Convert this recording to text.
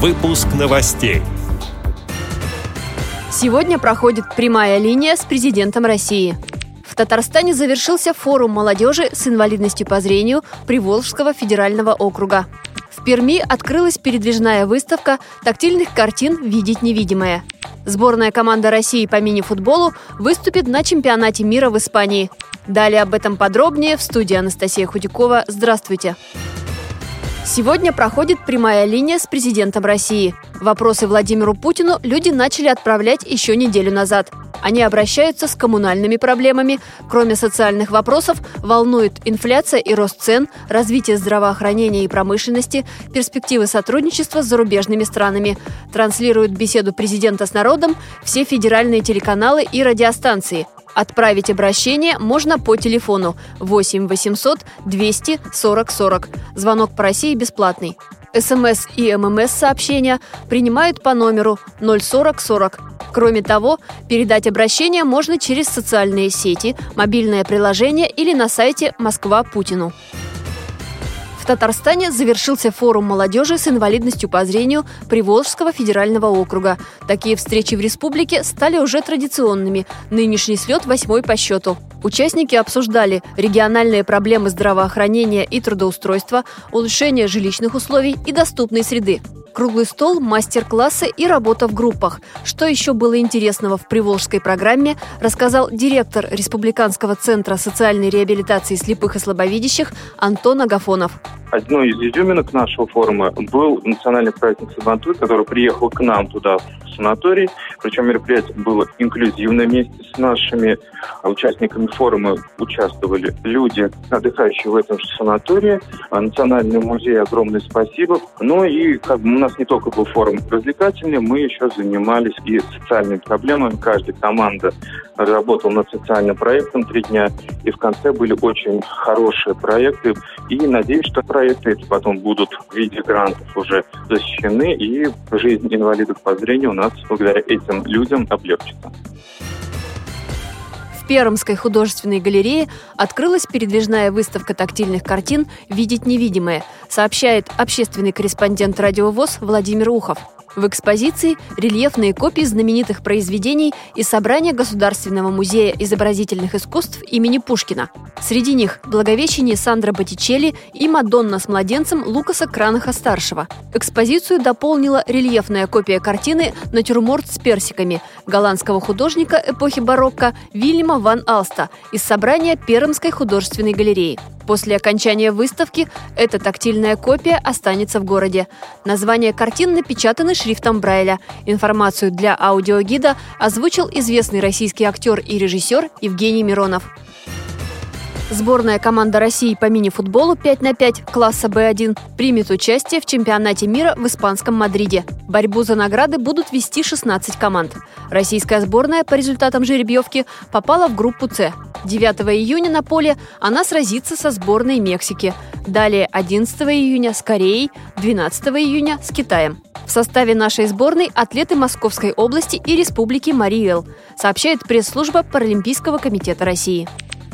Выпуск новостей. Сегодня проходит прямая линия с президентом России. В Татарстане завершился форум молодежи с инвалидностью по зрению Приволжского федерального округа. В Перми открылась передвижная выставка тактильных картин «Видеть невидимое». Сборная команда России по мини-футболу выступит на чемпионате мира в Испании. Далее об этом подробнее в студии Анастасия Худякова. Здравствуйте! Сегодня проходит прямая линия с президентом России. Вопросы Владимиру Путину люди начали отправлять еще неделю назад. Они обращаются с коммунальными проблемами. Кроме социальных вопросов, волнует инфляция и рост цен, развитие здравоохранения и промышленности, перспективы сотрудничества с зарубежными странами. Транслируют беседу президента с народом все федеральные телеканалы и радиостанции – Отправить обращение можно по телефону 8 800 200 40 40. Звонок по России бесплатный. СМС и ММС сообщения принимают по номеру 040 40. Кроме того, передать обращение можно через социальные сети, мобильное приложение или на сайте «Москва Путину». Татарстане завершился форум молодежи с инвалидностью по зрению Приволжского федерального округа. Такие встречи в республике стали уже традиционными. Нынешний слет восьмой по счету. Участники обсуждали региональные проблемы здравоохранения и трудоустройства, улучшение жилищных условий и доступной среды. Круглый стол, мастер-классы и работа в группах. Что еще было интересного в Приволжской программе, рассказал директор Республиканского центра социальной реабилитации слепых и слабовидящих Антон Агафонов. Одной из изюминок нашего форума был национальный праздник Сабантуй, который приехал к нам туда, санаторий. Причем мероприятие было инклюзивно вместе с нашими участниками форума участвовали люди, отдыхающие в этом же санатории. Национальный музей огромное спасибо. Ну и как бы у нас не только был форум развлекательный, мы еще занимались и социальными проблемами. Каждая команда работала над социальным проектом три дня. И в конце были очень хорошие проекты. И надеюсь, что проекты эти потом будут в виде грантов уже защищены, и жизнь инвалидов по зрению у нас благодаря этим людям облегчится. В Пермской художественной галерее открылась передвижная выставка тактильных картин «Видеть невидимое», сообщает общественный корреспондент радиовоз Владимир Ухов. В экспозиции рельефные копии знаменитых произведений из собрания Государственного музея изобразительных искусств имени Пушкина. Среди них «Благовещение» Сандра Боттичелли и «Мадонна с младенцем» Лукаса Кранаха-старшего. Экспозицию дополнила рельефная копия картины «Натюрморт с персиками» голландского художника эпохи барокко Вильяма ван Алста из собрания Пермской художественной галереи. После окончания выставки эта тактильная копия останется в городе. Названия картин напечатаны шрифтом Брайля. Информацию для аудиогида озвучил известный российский актер и режиссер Евгений Миронов. Сборная команда России по мини-футболу 5 на 5 класса Б1 примет участие в чемпионате мира в испанском Мадриде. Борьбу за награды будут вести 16 команд. Российская сборная по результатам жеребьевки попала в группу С. 9 июня на поле она сразится со сборной Мексики. Далее 11 июня с Кореей, 12 июня с Китаем. В составе нашей сборной атлеты Московской области и Республики Мариэл, сообщает пресс-служба Паралимпийского комитета России.